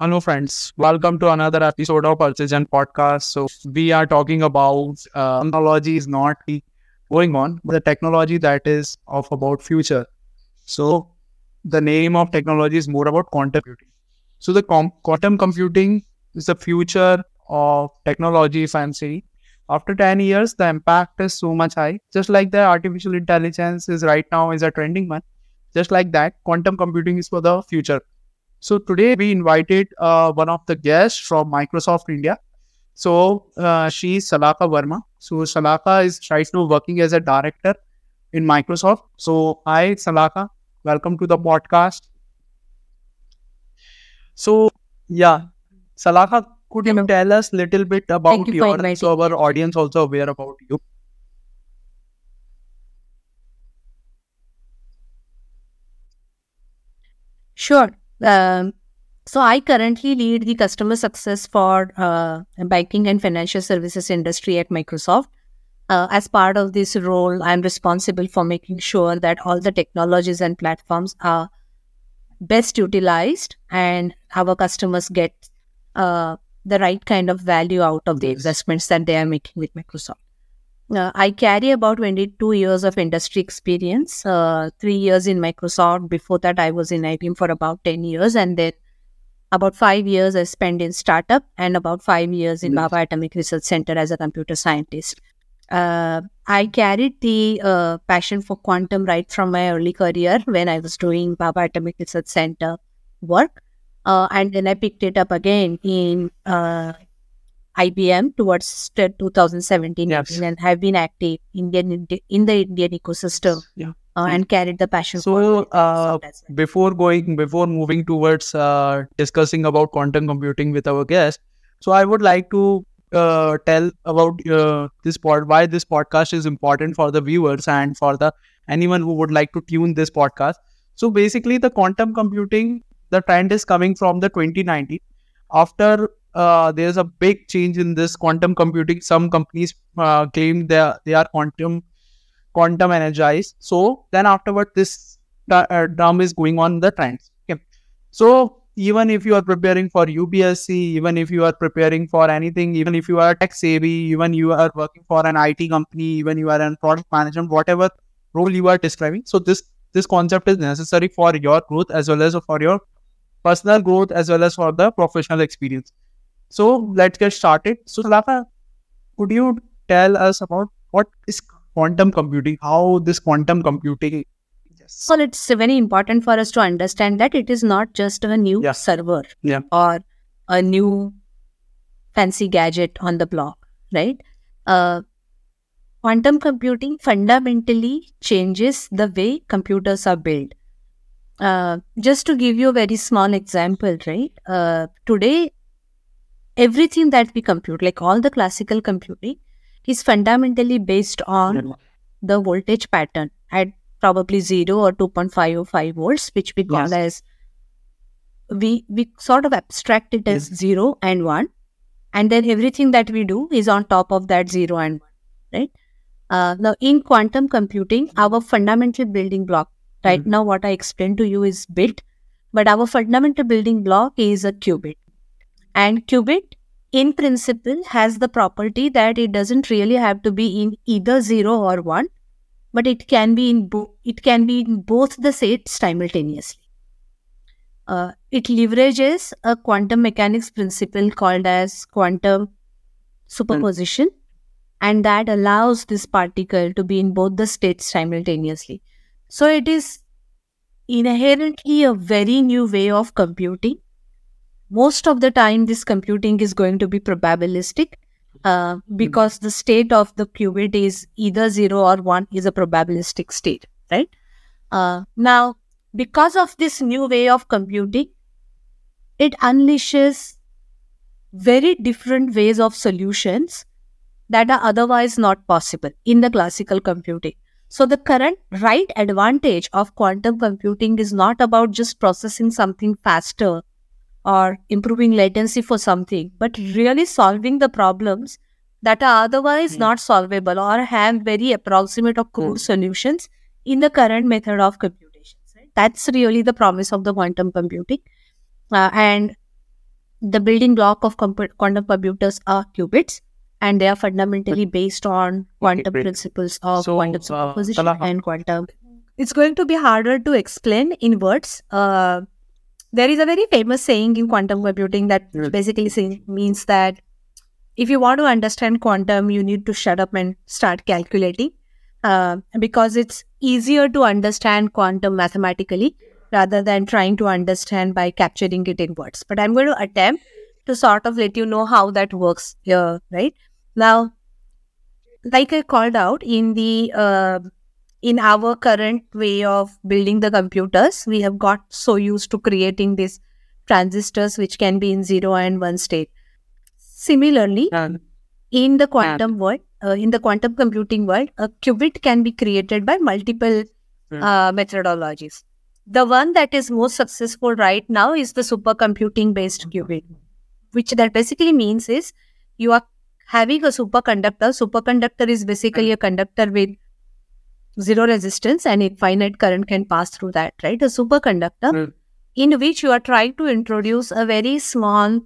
Hello, friends. Welcome to another episode of Precision Podcast. So, we are talking about uh, technology is not going on, but the technology that is of about future. So, the name of technology is more about quantum computing. So, the com- quantum computing is the future of technology. Fancy. After 10 years, the impact is so much high. Just like the artificial intelligence is right now is a trending one. Just like that, quantum computing is for the future so today we invited uh, one of the guests from Microsoft India. So uh, she's Salaka Verma. So Salaka is right now working as a director in Microsoft. So hi Salaka, welcome to the podcast. So yeah, Salaka, could you tell us a little bit about you your so our audience also aware about you? Sure. Um, so I currently lead the customer success for uh, banking and financial services industry at Microsoft. Uh, as part of this role, I'm responsible for making sure that all the technologies and platforms are best utilized and our customers get uh, the right kind of value out of the investments that they are making with Microsoft. Uh, I carry about 22 years of industry experience, uh, three years in Microsoft. Before that, I was in IBM for about 10 years. And then about five years I spent in startup and about five years in Bhabha Atomic Research Center as a computer scientist. Uh, I carried the uh, passion for quantum right from my early career when I was doing Bhabha Atomic Research Center work. Uh, and then I picked it up again in uh, IBM towards 2017 Yes. and have been active Indian in the Indian ecosystem Yeah. uh, and carried the passion. So, uh, well. before going before moving towards uh, discussing about quantum computing with our guest so i would like to uh, tell about uh, this pod why this podcast is important for the viewers and for the anyone who would like to tune this podcast so basically the quantum computing the trend is coming from the 2019 after uh, there's a big change in this quantum computing some companies uh, claim they are, they are quantum quantum energized so then afterward this the uh, term is going on the trends. Okay. So even if you are preparing for UPSC, even if you are preparing for anything, even if you are tech savvy, even you are working for an IT company, even you are in product management, whatever role you are describing. So this this concept is necessary for your growth as well as for your personal growth as well as for the professional experience. So let's get started. So Salaka, could you tell us about what is quantum computing? How this quantum computing So it's very important for us to understand that it is not just a new Yeah. server Yeah. or a new fancy gadget on the block, right? Uh, quantum computing fundamentally changes the way computers are built. Uh, just to give you a very small example, right? Uh, today, everything that we compute, like all the classical computing, is fundamentally based on the voltage pattern at probably 0 or 2.505 volts, which we call Yes. as we we sort of abstract it as Yes. 0 and 1 and then everything that we do is on top of that 0 and 1 right uh, now in quantum computing our fundamental building block right Mhm. now what i explained to you is bit but our fundamental building block is a qubit and qubit in principle has the property that it doesn't really have to be in either 0 or 1 but it can be in bo- it can be in both the states simultaneously. Uh, it leverages a quantum mechanics principle called as quantum superposition and that allows this particle to be in both the states simultaneously. So it is inherently a very new way of computing most of the time this computing is going to be probabilistic uh, because the state of the qubit is either 0 or 1 is a probabilistic state right? Uh, now because of this new way of computing it unleashes very different ways of solutions that are otherwise not possible in the classical computing. So the current right advantage of quantum computing is not about just processing something faster or improving latency for something, but really solving the problems that are otherwise Hmm. not solvable or have very approximate or crude Hmm. solutions in the current method of computations. Right? That's really the promise of the quantum computing. Uh, and the building block of comp- quantum computers are qubits and they are fundamentally based on quantum great. principles of So, quantum uh, superposition Salah- and quantum it's going to be harder to explain in words uh, there is a very famous saying in quantum computing that basically means that if you want to understand quantum you need to shut up and start calculating uh, because it's easier to understand quantum mathematically rather than trying to understand by capturing it in words. But I'm going to attempt to sort of let you know how that works here, right? Now, like I called out in the uh, in our current way of building the computers, we have got so used to creating these transistors which can be in zero and one state. Similarly, And in the quantum world, uh, in the quantum computing world, a qubit can be created by multiple Hmm. uh, methodologies. The one that is most successful right now is the superconducting based qubit, which that basically means is you are having a superconductor. Superconductor is basically a conductor with zero resistance and infinite current can pass through that, right? A superconductor Hmm. in which you are trying to introduce a very small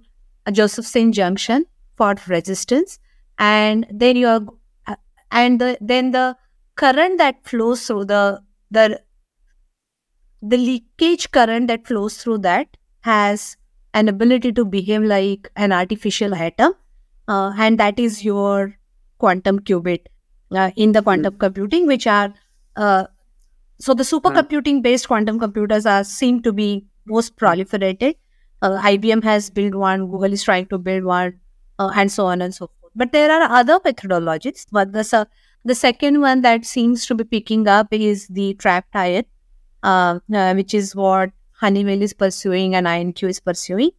uh, Josephson junction for resistance, and then you are, uh, and the, then the current that flows through the the the leakage current that flows through that has an ability to behave like an artificial atom, uh, and that is your quantum qubit uh, in the quantum computing, which are uh, so the superconducting based quantum computers are seem to be most proliferated. Uh, IBM has built one, Google is trying to build one, uh, and so on and so forth. But there are other methodologies. But the the second one that seems to be picking up is the trapped ion, uh, uh, which is what Honeywell is pursuing and IonQ is pursuing.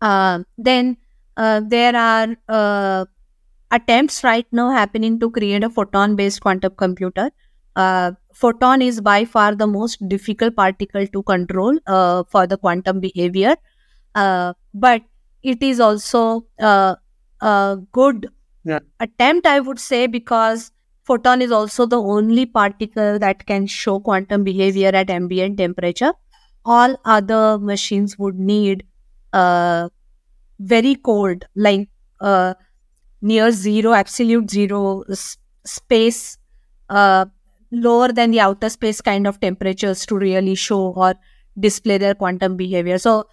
Uh, then there are attempts right now happening to create a photon based quantum computer. Uh, photon is by far the most difficult particle to control uh, for the quantum behavior, uh, but it is also uh, a good Yeah. attempt, I would say, because photon is also the only particle that can show quantum behavior at ambient temperature. All other machines would need uh, very cold, like uh, near zero, absolute zero s- space, uh, lower than the outer space kind of temperatures to really show or display their quantum behavior. So,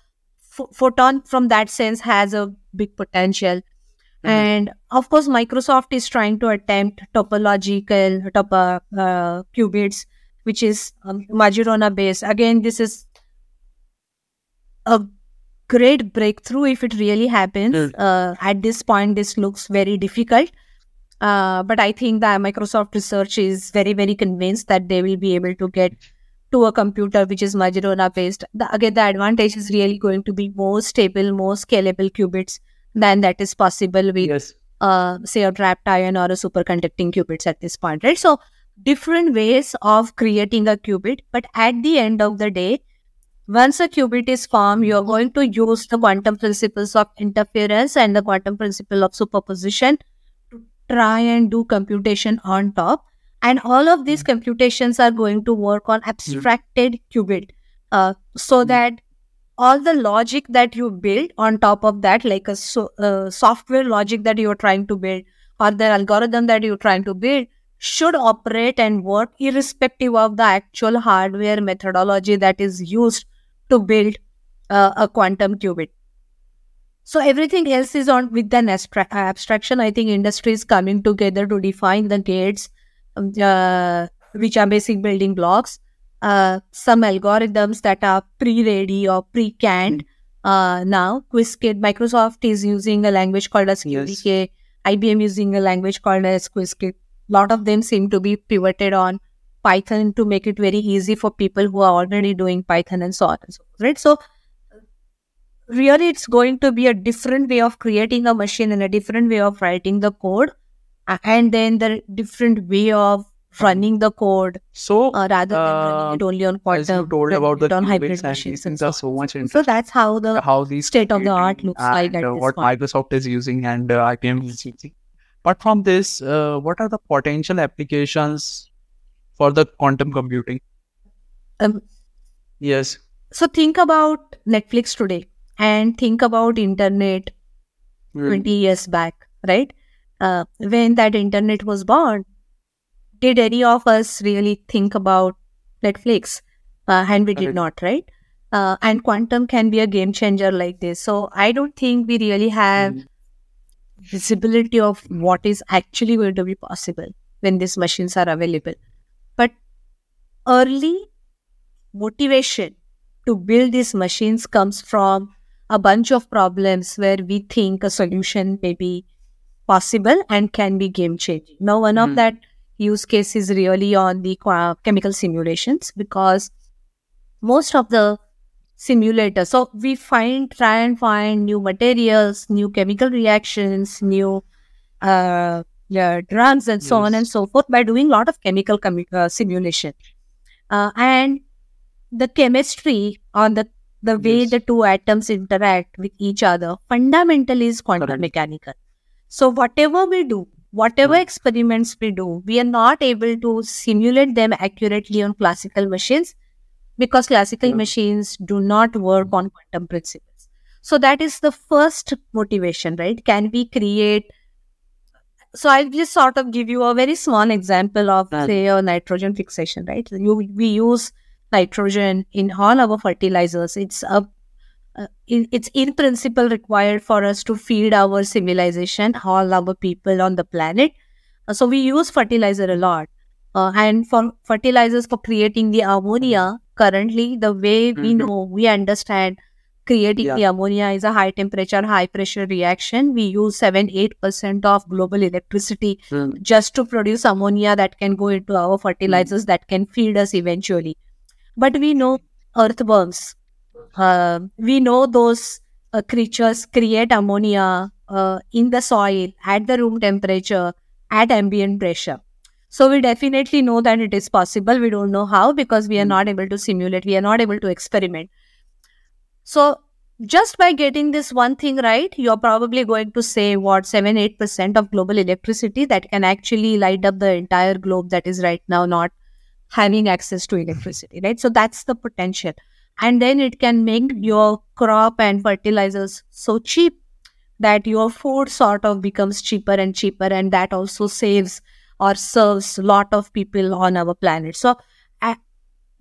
ph- photon from that sense has a big potential. And of course, Microsoft is trying to attempt topological topo, uh, qubits, which is um, Majorana based. Again, this is a great breakthrough if it really happens. Mm. Uh, at this point, this looks very difficult. Uh, but I think that Microsoft research is very, very convinced that they will be able to get to a computer which is Majorana based. The, again, the advantage is really going to be more stable, more scalable qubits than that is possible with yes. uh, say a trapped ion or a superconducting qubits at this point, right? So different ways of creating a qubit, but at the end of the day, once a qubit is formed, you're going to use the quantum principles of interference and the quantum principle of superposition try and do computation on top. And all of these computations are going to work on abstracted qubit, uh, so Mm. that all the logic that you build on top of that, like a so, uh, software logic that you're trying to build or the algorithm that you're trying to build, should operate and work irrespective of the actual hardware methodology that is used to build uh, a quantum qubit. So everything else is on with an abstra- abstraction. I think industry is coming together to define the gates, um, uh, which are basic building blocks. Uh, some algorithms that are pre-ready or pre-canned uh, now. Qiskit, Microsoft is using a language called as Yes. QDK. IBM using a language called as Qiskit. A lot of them seem to be pivoted on Python to make it very easy for people who are already doing Python and so on and so forth. Right. So really it's going to be a different way of creating a machine and a different way of writing the code and then the different way of running the code So, uh, rather than running uh, it only on quantum as you told about the on hybrid machines and are so much so that's how the how these state of the art looks like and at uh, what point. Microsoft is using and uh, IBM is using. But from this, uh, what are the potential applications for the quantum computing? um, Yes. so think about netflix today and think about internet Mm. 20 years back, right? Uh, when that internet was born, did any of us really think about Netflix? Uh, and we did not, right? Uh, and quantum can be a game changer like this. So I don't think we really have Mm. visibility of what is actually going to be possible when these machines are available. But early motivation to build these machines comes from a bunch of problems where we think a solution may be possible and can be game changing. Now, one of Mhm. that use case is really on the chemical simulations because most of the simulators, so we find, try and find new materials, new chemical reactions, new uh, yeah, drugs, and so on and so forth by doing a lot of chemical commu- uh, simulation. Uh, and the chemistry on the the way Yes. the two atoms interact with each other fundamentally is quantum Correct. mechanical. So whatever we do, whatever Mm. experiments we do, we are not able to simulate them accurately on classical machines because classical Yeah. machines do not work on quantum principles. So that is the first motivation, right? Can we create so I'll just sort of give you a very small example of say a nitrogen fixation, right? You, we use nitrogen in all our fertilizers. It's a uh, in, it's in principle required for us to feed our civilization, all our people on the planet. Uh, so we use fertilizer a lot. Uh, and for fertilizers for creating the ammonia, currently the way we Mhm. know, we understand creating Yeah. the ammonia is a high temperature, high pressure reaction. We use 7 8% of global electricity Mm. just to produce ammonia that can go into our fertilizers that can feed us eventually. But we know earthworms, uh, we know those uh, creatures create ammonia uh, in the soil at the room temperature at ambient pressure. So we definitely know that it is possible. We don't know how because we are not able to simulate, we are not able to experiment. So just by getting this one thing right, you're probably going to save what seven, eight percent of global electricity that can actually light up the entire globe that is right now not having access to electricity, right? So that's the potential. And then it can make your crop and fertilizers so cheap that your food sort of becomes cheaper and cheaper, and that also saves or serves a lot of people on our planet. So, uh,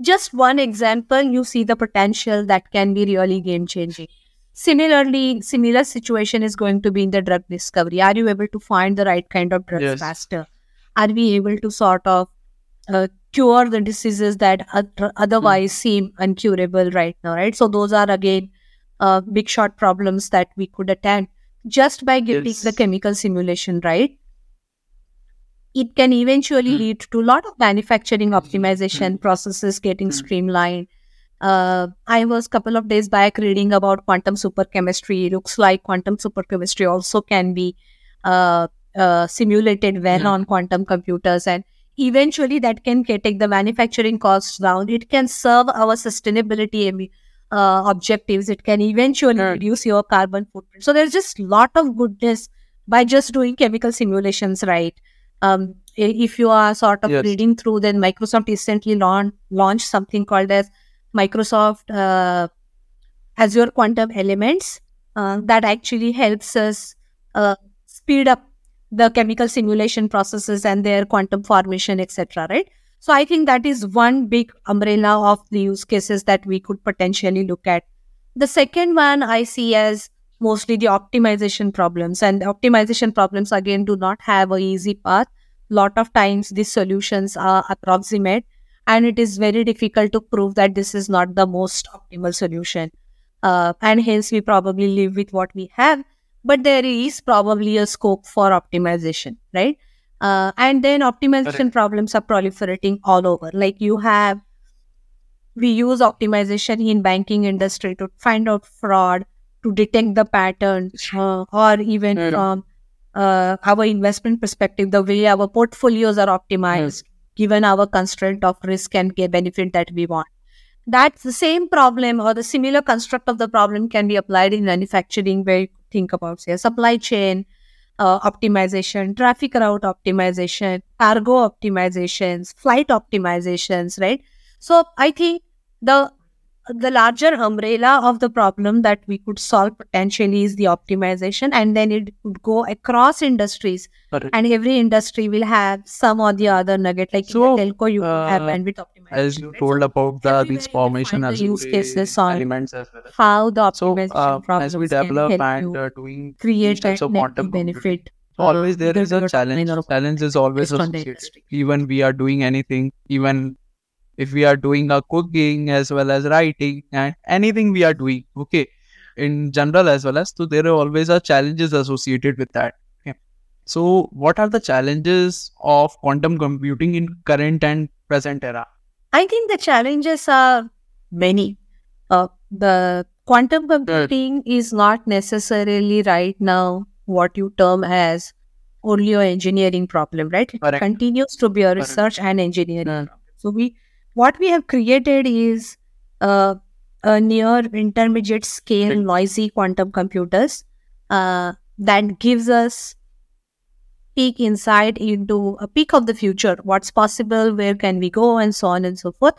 just one example, you see the potential that can be really game changing. Similarly, similar situation is going to be in the drug discovery. Are you able to find the right kind of drugs Yes. faster? Are we able to sort of uh, cure the diseases that oth- otherwise seem incurable right now? Right. So those are again uh, big shot problems that we could attend just by getting Yes. the chemical simulation right. It can eventually Hmm. lead to a lot of manufacturing optimization Hmm. processes getting Hmm. streamlined. Uh, I was a couple of days back reading about quantum superchemistry. Looks like quantum superchemistry also can be uh, uh, simulated well Hmm. on quantum computers, and eventually that can ca- take the manufacturing costs down. It can serve our sustainability uh, objectives. It can eventually Hmm. reduce your carbon footprint. So there's just lot of goodness by just doing chemical simulations, right? Um, if you are sort of Yes. reading through, then Microsoft recently laun- launched something called as Microsoft uh, Azure Quantum Elements uh, that actually helps us uh, speed up the chemical simulation processes and their quantum formation, etc. Right. So I think that is one big umbrella of the use cases that we could potentially look at. The second one I see as mostly the optimization problems, and optimization problems again do not have a easy path. Lot of times these solutions are approximate, and it is very difficult to prove that this is not the most optimal solution. Uh, and hence we probably live with what we have, but there is probably a scope for optimization, right? Uh, and then optimization Correct. problems are proliferating all over. Like you have, we use optimization in banking industry to find out fraud, to detect the pattern, uh, or even Hmm. from uh, our investment perspective, the way our portfolios are optimized, given our constraint of risk and benefit that we want. That's the same problem or the similar construct of the problem can be applied in manufacturing, where think about, say, supply chain uh, optimization, traffic route optimization, cargo optimizations, flight optimizations, right? So I think the the larger umbrella of the problem that we could solve potentially is the optimization, and then it would go across industries, Correct. and every industry will have some or the other nugget. Like So, telco, you could have uh, bandwidth optimization. As you told about the everywhere these formation find the use as cases on elements as well. how the So optimization uh, as we develop and uh, doing create types of quantum benefit. so always uh, there is a challenge. Challenge is always associated. Even we are doing anything, even if we are doing a cooking as well as writing and anything we are doing, okay, in general as well as so there are always a challenges associated with that. Okay. So what are the challenges of quantum computing in current and present era? I think the challenges are many. Uh, the quantum computing is not necessarily right now what you term as only an engineering problem, right? It Correct. continues to be a Correct. research and engineering problem. So we, what we have created is uh, a near intermediate scale noisy quantum computers uh, that gives us peek insight into a peek of the future, what's possible, where can we go, and so on and so forth.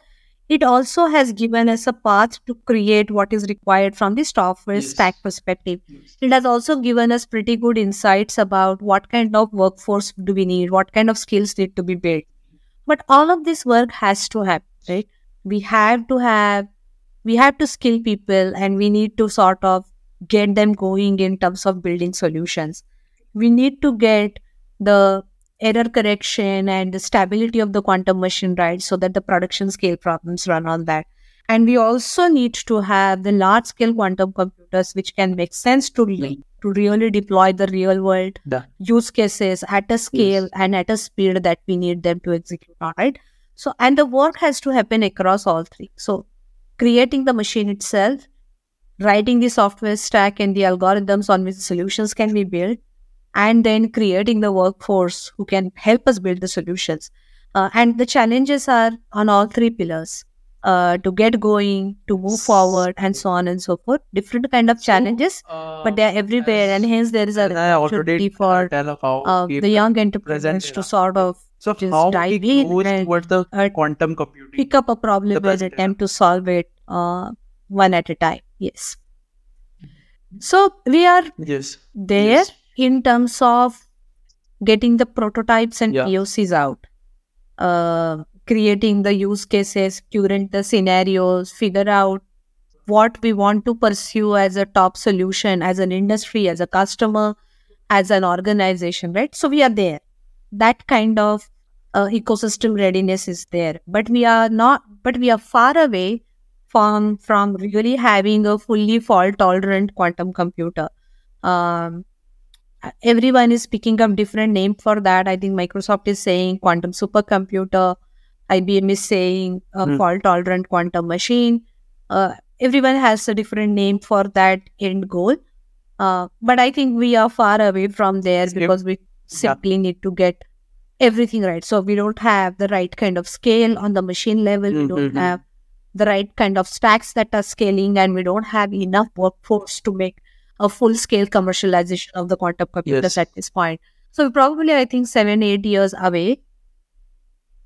It also has given us a path to create what is required from the software Yes. stack perspective. It has also given us pretty good insights about what kind of workforce do we need, what kind of skills need to be built. But all of this work has to happen, right? We have to have, we have to skill people and we need to sort of get them going in terms of building solutions. We need to get the error correction and the stability of the quantum machine right so that the production scale problems run on that. And we also need to have the large scale quantum computers which can make sense to, to really deploy the real world The- use cases at a scale Yes. and at a speed that we need them to execute on, right? So, and the work has to happen across all three. So, creating the machine itself, writing the software stack and the algorithms on which solutions can be built, and then creating the workforce who can help us build the solutions. Uh, and the challenges are on all three pillars uh, to get going, to move forward, and so on and so forth. Different kind of challenges, but they are everywhere, and hence there is a as I already opportunity for uh, the young entrepreneurs to sort of So just how dive in and, towards the uh, quantum computing? pick up a problem and attempt to solve it uh, one at a time. Yes. So we are Yes. there Yes. in terms of getting the prototypes and Yeah. POCs out, uh, creating the use cases, curate the scenarios, figure out what we want to pursue as a top solution, as an industry, as a customer, as an organization, right? So we are there. That kind of uh, ecosystem readiness is there, but we are not. But we are far away from from really having a fully fault tolerant quantum computer. Um, everyone is picking up different name for that. I think Microsoft is saying quantum supercomputer. IBM is saying a Hmm. fault tolerant quantum machine. Uh, everyone has a different name for that end goal. Uh, but I think we are far away from there because we simply need to get everything right. So we don't have the right kind of scale on the machine level. We don't Mhm. have the right kind of stacks that are scaling, and we don't have enough workforce to make a full scale commercialization of the quantum computers Yes. at this point. So probably, I think, seven, eight years away.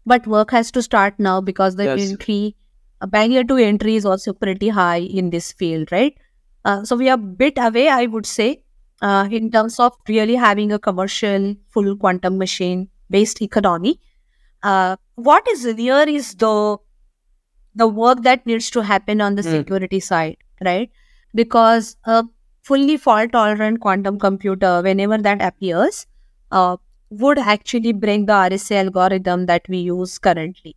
But work has to start now because the Yes. entry a barrier to entry is also pretty high in this field, right? Uh, so we are a bit away, I would say, uh, in terms of really having a commercial full quantum machine based economy. Uh, what is near is the the work that needs to happen on the Mm. security side, right? Because a fully fault tolerant quantum computer, whenever that appears, uh, would actually break the RSA algorithm that we use currently.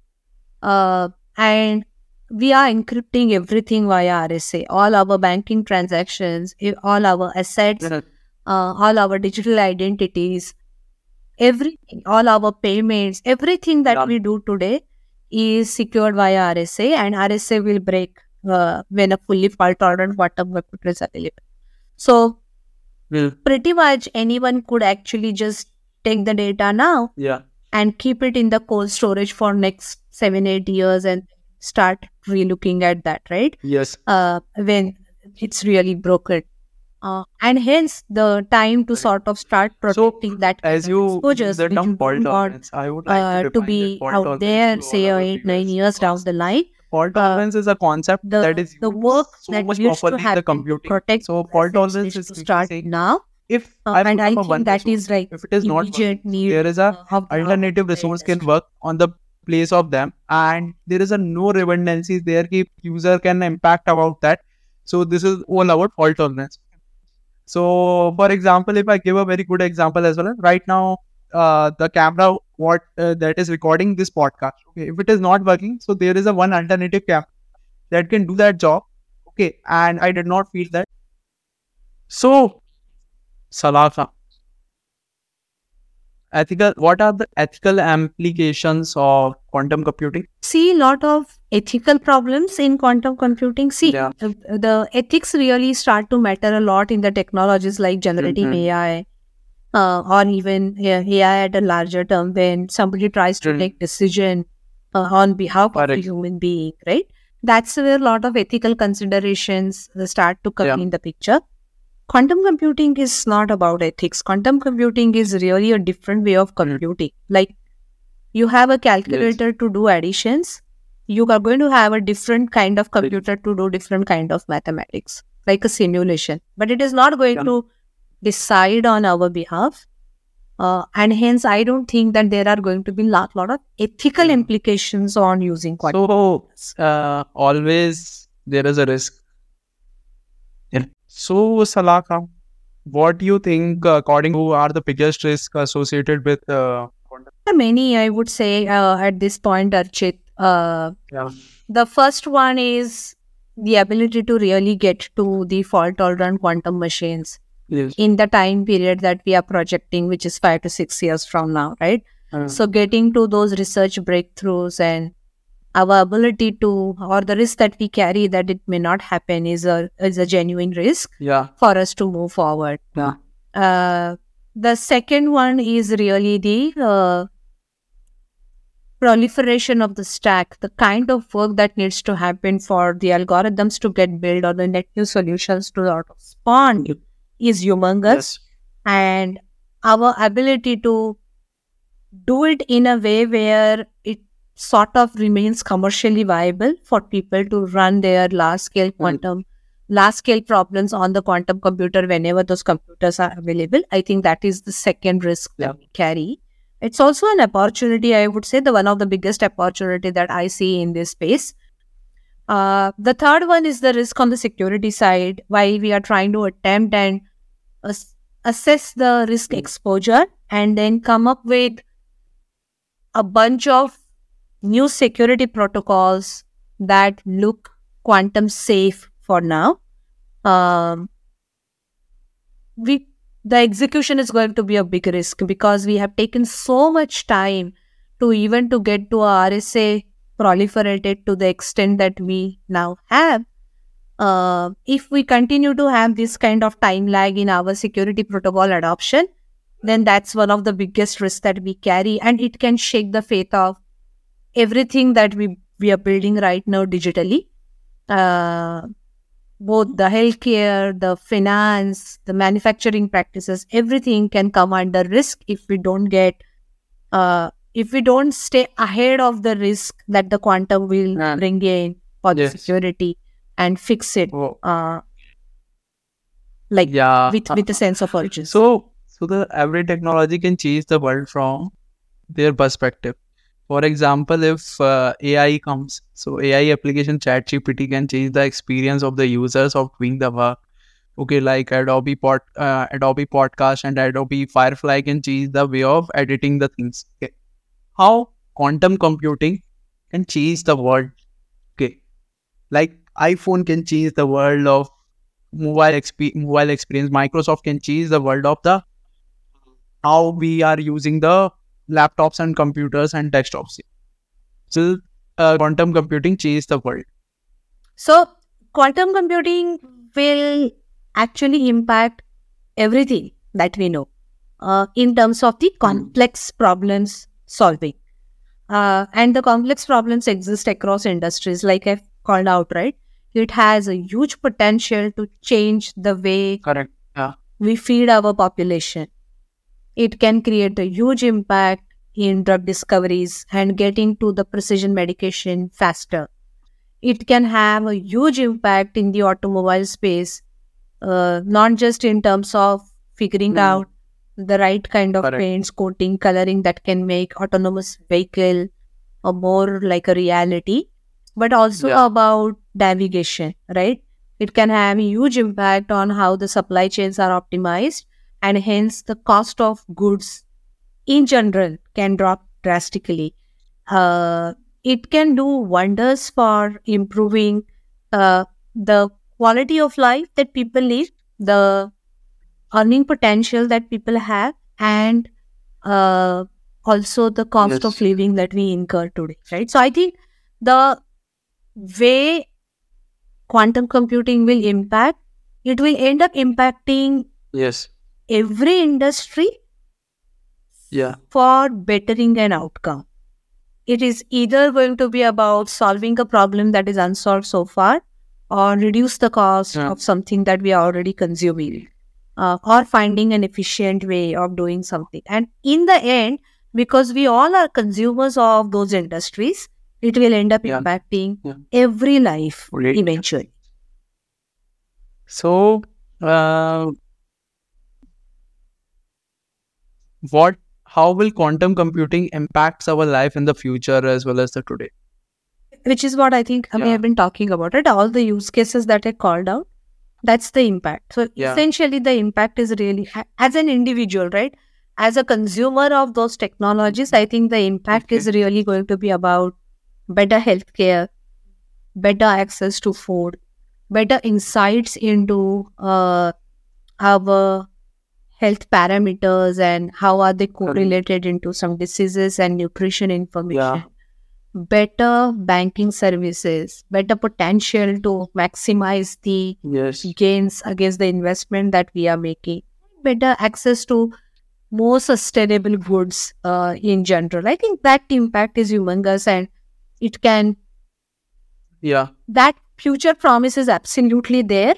Uh, and we are encrypting everything via RSA. All our banking transactions, all our assets, uh, all our digital identities, everything, all our payments, everything that Yeah. we do today is secured via RSA, and RSA will break uh, when a fully fault tolerant quantum computer is available. So, Will- pretty much anyone could actually just take the data now Yeah. and keep it in the cold storage for next seven eight years and start relooking at that right Yes. uh, when it's really broken uh, and hence the time to sort of start protecting that As you exposures the term fault tolerance, I would like uh, to, to be out there say uh, eight nine years down the line fault tolerance is a concept the, that is the work so that much needs to in the happen computing. protect So fault tolerance is to start now if uh, I and i think that resource, is like if it is not working, need there is a uh, alternative resource can work on the place of them and there is a no redundancies there. User can impact about that. So this is all about fault tolerance. So for example if i give a very good example as well right now uh, the camera what uh, that is recording this podcast okay? If it is not working so there is a one alternative camera that can do that job okay? And i did not feel that. So salaka ethical what are the ethical implications of quantum computing see a lot of ethical problems in quantum computing see Yeah. uh, the ethics really start to matter a lot in the technologies like generative Mhm. ai uh, or even uh, ai at a larger term when somebody tries to Mhm. take decision uh, on behalf of a human being right that's where a lot of ethical considerations start to come Yeah. in the picture quantum computing is not about ethics. Quantum computing is really a different way of computing. Like you have a calculator to do additions. You are going to have a different kind of computer to do different kind of mathematics like a simulation. But it is not going Yeah. to decide on our behalf. Uh, and hence i don't think that there are going to be lot lot of ethical implications on using quantum so uh, always there is a risk. So salaka what do you think uh, according to who are the biggest risks associated with uh, quantum many i would say uh, at this point archit. Uh, yeah. the first one is the ability to really get to the fault tolerant quantum machines yes. in the time period that we are projecting, which is five to six years from now, right? Uh, So, getting to those research breakthroughs and our ability to, or the risk that we carry that it may not happen is a is a genuine risk yeah. for us to move forward. yeah. Uh, the second one is really the uh, proliferation of the stack, the kind of work that needs to happen for the algorithms to get built or the net new solutions to sort of spawn is humongous. Yes. And our ability to do it in a way where it sort of remains commercially viable for people to run their large scale quantum large scale problems on the quantum computer whenever those computers are available. I think that is the second risk Yeah. that we carry. It's also an opportunity i would say the one of the biggest opportunity that i see in this space. Uh, the third one is the risk on the security side while we are trying to attempt and ass- assess the risk exposure and then come up with a bunch of new security protocols that look quantum safe for now. Um, we the execution is going to be a big risk because we have taken so much time to even to get to a RSA proliferated to the extent that we now have uh, if we continue to have this kind of time lag in our security protocol adoption, then that's one of the biggest risks that we carry, and it can shake the faith of everything that we we are building right now digitally. Uh, both the healthcare, the finance, the manufacturing practices, everything can come under risk if we don't get, uh, if we don't stay ahead of the risk that the quantum will bring in for the Yes. security and fix it uh, like yeah with with a sense of urgency. So, so the every technology can change the world from their perspective. For example, if uh, AI comes, so AI application ChatGPT can change the experience of the users of doing the work. Okay, like Adobe Pod, uh, Adobe Podcast and Adobe Firefly can change the way of editing the things. Okay, how quantum computing can change the world. Okay, like iPhone can change the world of mobile exp- mobile experience. Microsoft can change the world of the how we are using the laptops and computers and desktops. So, uh, quantum computing changed the world. So, quantum computing will actually impact everything that we know uh, in terms of the complex problems solving. Uh, and the complex problems exist across industries, like I've called out, right? It has a huge potential to change the way Correct. we feed our population. It can create a huge impact in drug discoveries and getting to the precision medication faster. it can have a huge impact in the automobile space, uh, not just in terms of figuring Hmm. out the right kind of Correct. paints, coating, coloring that can make autonomous vehicle a more like a reality, but also Yeah. about navigation, right? It can have a huge impact on how the supply chains are optimized, and hence the cost of goods in general can drop drastically. Uh, it can do wonders for improving uh, the quality of life that people live, the earning potential that people have, and uh, also the cost of living that we incur today, right? So I think the way quantum computing will impact, it will end up impacting Yes. Every industry Yeah. for bettering an outcome. It is either going to be about solving a problem that is unsolved so far, or reduce the cost Yeah. of something that we are already consuming, uh, or finding an efficient way of doing something. And in the end, because we all are consumers of those industries, it will end up Yeah. impacting Yeah. every life Great. eventually. So, uh, what? How will quantum computing impacts our life in the future as well as the today? which is what I think we Yeah. have been talking about it. All the use cases that I called out, that's the impact. So Yeah. essentially, the impact is really as an individual, right? As a consumer of those technologies, I think the impact is really going to be about better healthcare, better access to food, better insights into uh, our health parameters and how are they correlated into some diseases and nutrition information better banking services, better potential to maximize the Yes. gains against the investment that we are making, better access to more sustainable goods uh, in general. I think that impact is humongous and it can, Yeah. that future promise is absolutely there.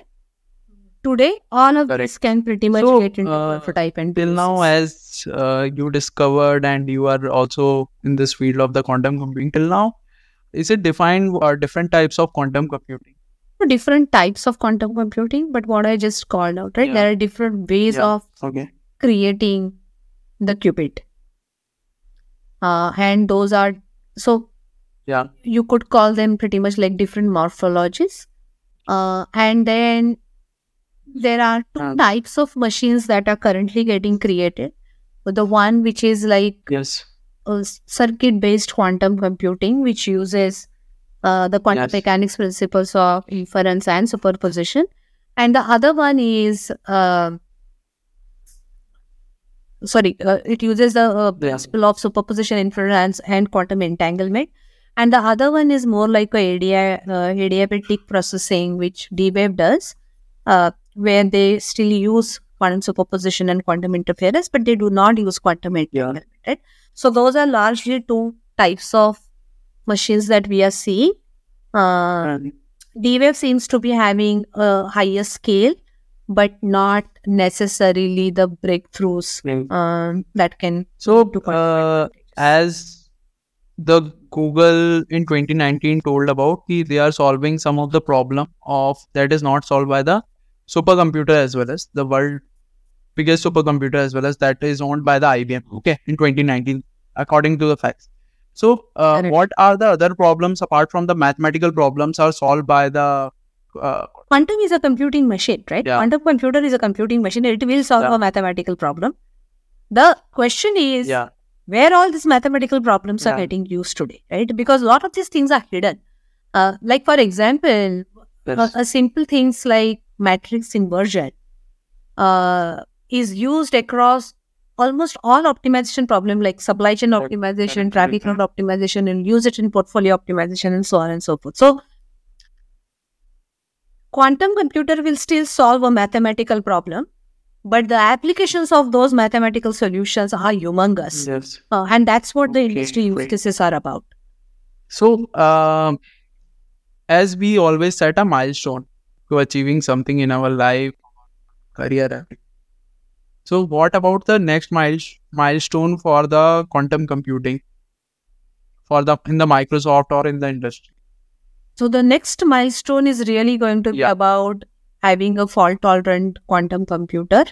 Today, all of Correct. this can pretty much So, get into uh, prototype and Till now, as uh, you discovered and you are also in this field of the quantum computing, till now, is it defined or different types of quantum computing? different types of quantum computing, but what I just called out, right? Yeah. There are different ways Yeah. of Okay. creating the qubit. Uh, and those are so Yeah. you could call them pretty much like different morphologies. Uh, and then there are two Um, types of machines that are currently getting created. The one which is like Yes. a circuit based quantum computing, which uses uh, the quantum Yes. mechanics principles of interference and superposition. And the other one is, uh, sorry, uh, it uses the uh, Yeah. principle of superposition, interference, and quantum entanglement. And the other one is more like a ADI, uh, adiabatic processing, which D-Wave does, uh, where they still use quantum superposition and quantum interference, but they do not use quantum Yeah. Right? So those are largely two types of machines that we are seeing. Uh, D-Wave seems to be having a higher scale, but not necessarily the breakthroughs um, that can So, uh, as the Google in 2019 told about, they are solving some of the problem of that is not solved by the supercomputer as well as the world biggest supercomputer as well as that is owned by the IBM. Okay, in 2019, according to the facts. So, uh, what are the other problems apart from the mathematical problems are solved by the uh, quantum is a computing machine, right? Yeah. Quantum computer is a computing machine. It will solve Yeah. a mathematical problem. The question is yeah where all these mathematical problems are getting used today, right? Because a lot of these things are hidden. Uh, like for example, yes, a simple things like matrix inversion uh, is used across almost all optimization problem like supply chain optimization, traffic route optimization, and use it in portfolio optimization and so on and so forth. So quantum computer will still solve a mathematical problem, but the applications of those mathematical solutions are humongous. yes. Uh, and that's what the industry use great. cases are about. So, um, as we always set a milestone to achieving something in our life, career. So, what about the next miles milestone for the quantum computing for the in the Microsoft or in the industry? So the next milestone is really going to be Yeah. about having a fault tolerant quantum computer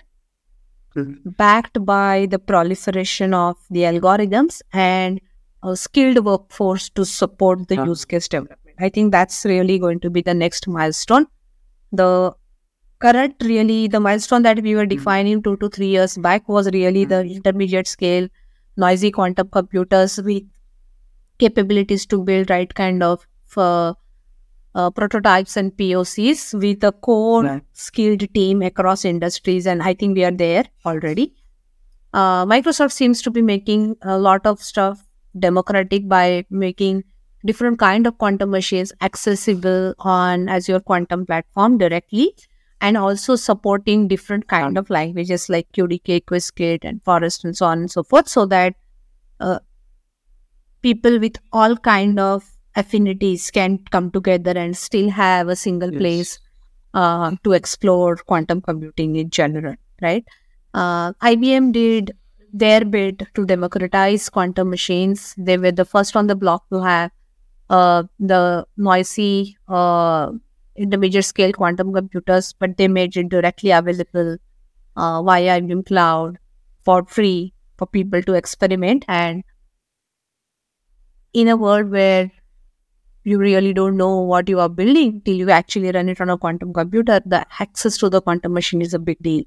Mhm. backed by the proliferation of the algorithms and a skilled workforce to support the Yeah. use case development. I think that's really going to be the next milestone. The current really the milestone that we were Mhm. defining two to three years back was really the intermediate scale noisy quantum computers with capabilities to build right kind of uh, uh, prototypes and POCs with a core Right. skilled team across industries, and I think we are there already. Uh, Microsoft seems to be making a lot of stuff democratic by making different kind of quantum machines accessible on Azure Quantum Platform directly, and also supporting different kind of languages like QDK, Qiskit, and Forest, and so on and so forth, so that uh, people with all kind of affinities can come together and still have a single Yes. place uh, to explore quantum computing in general, right? Uh, IBM did their bit to democratize quantum machines. They were the first on the block to have uh, the noisy uh, intermediate scale quantum computers, but they made it directly available uh, via IBM Cloud for free for people to experiment. And in a world where you really don't know what you are building till you actually run it on a quantum computer, the access to the quantum machine is a big deal.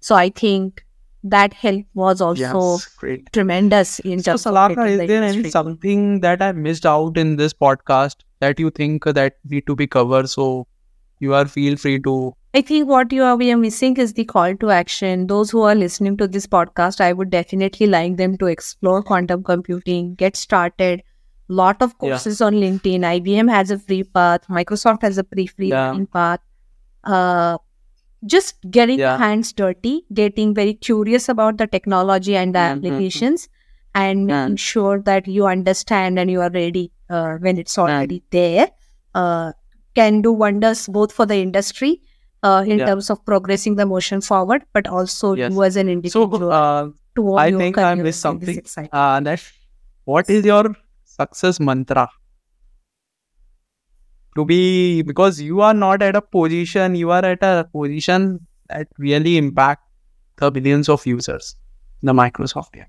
So I think that help was also Yes, great. tremendous in So, terms of Salaka, is the there any industry. something that I missed out in this podcast that you think that need to be covered? So, you are feel free to. I think what you are we are missing is the call to action. Those who are listening to this podcast, I would definitely like them to explore quantum computing, get started. Lot of Yeah. courses on LinkedIn. IBM has a free path. Microsoft has a free free Yeah. path. Uh, just getting Yeah. your hands dirty, getting very curious about the technology and the Mhm. applications, and making sure that you understand and you are ready uh, when it's already there. Uh, can do wonders both for the industry uh, in Yeah. terms of progressing the motion forward, but also Yes. you as an So, individual uh, to I think I missed something. uh, that what is your success mantra? To be because you are not at a position, you are at a position that really impact the billions of users, the Microsoft. Yeah.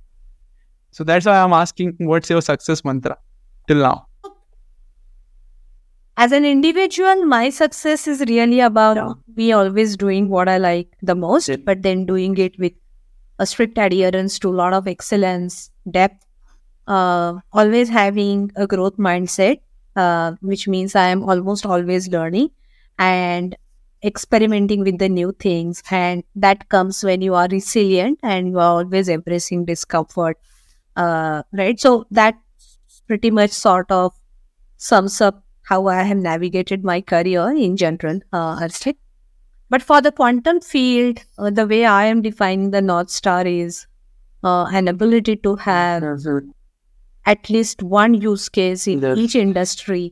So that's why I'm asking, what's your success mantra till now? As an individual, my success is really about Yeah. me always doing what I like the most, Yeah. but then doing it with a strict adherence to a lot of excellence, depth, uh, always having a growth mindset, uh, which means I am almost always learning and experimenting with the new things. And that comes when you are resilient and you are always embracing discomfort. Uh, right. So that pretty much sort of sums up how I have navigated my career in general, uh. But for the quantum field, uh, the way I am defining the North Star is uh, an ability to have at least one use case in Yes. each industry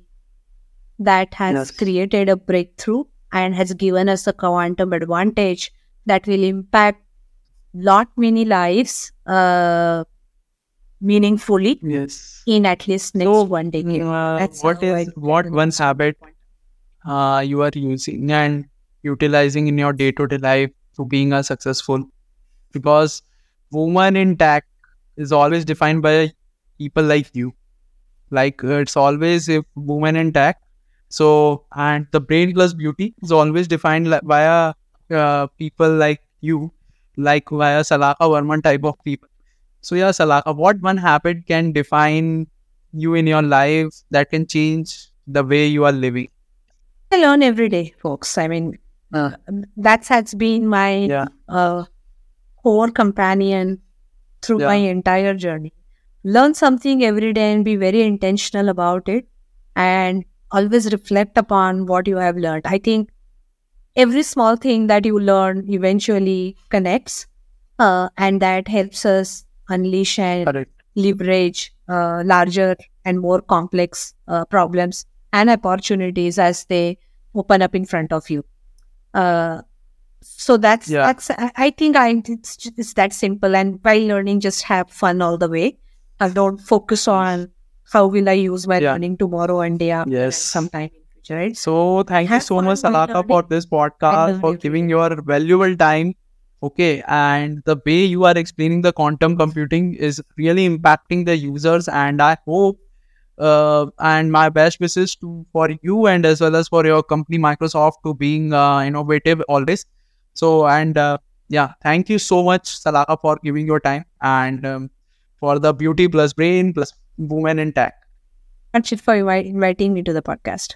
that has Yes. created a breakthrough and has given us a quantum advantage that will impact lot many lives uh, meaningfully Yes. in at least next So, one decade. Uh, That's what is what one habit uh, you are using and utilizing in your day to day life to being a successful? Because woman in tech is always defined by people like you. Like uh, it's always a woman in tech. So and the brain plus beauty is always defined like via uh, people like you, like via Salaka Verma type of people. So yeah, Salaka, what one habit can define you in your life that can change the way you are living? I learn every day, folks. I mean, uh, that has been my Yeah. uh, core companion through Yeah. my entire journey. Learn something every day and be very intentional about it and always reflect upon what you have learned. I think every small thing that you learn eventually connects uh, and that helps us unleash and Correct. leverage uh, larger and more complex uh, problems and opportunities as they open up in front of you. Uh, so that's Yeah. that's I, I think I it's it's that simple. And while learning, just have fun all the way. I don't focus on how will I use my Yeah. learning tomorrow and day after Yes. sometime in future. right? So thank you so much, Salaka, for this podcast, for giving your valuable time. Okay, and the way you are explaining the quantum computing is really impacting the users, and I hope uh, and my best wishes to for you and as well as for your company Microsoft to being uh, innovative always. So and uh, yeah, thank you so much, Salaka, for giving your time and um, for the beauty plus brain plus woman in tech. That's it for invi- inviting me to the podcast.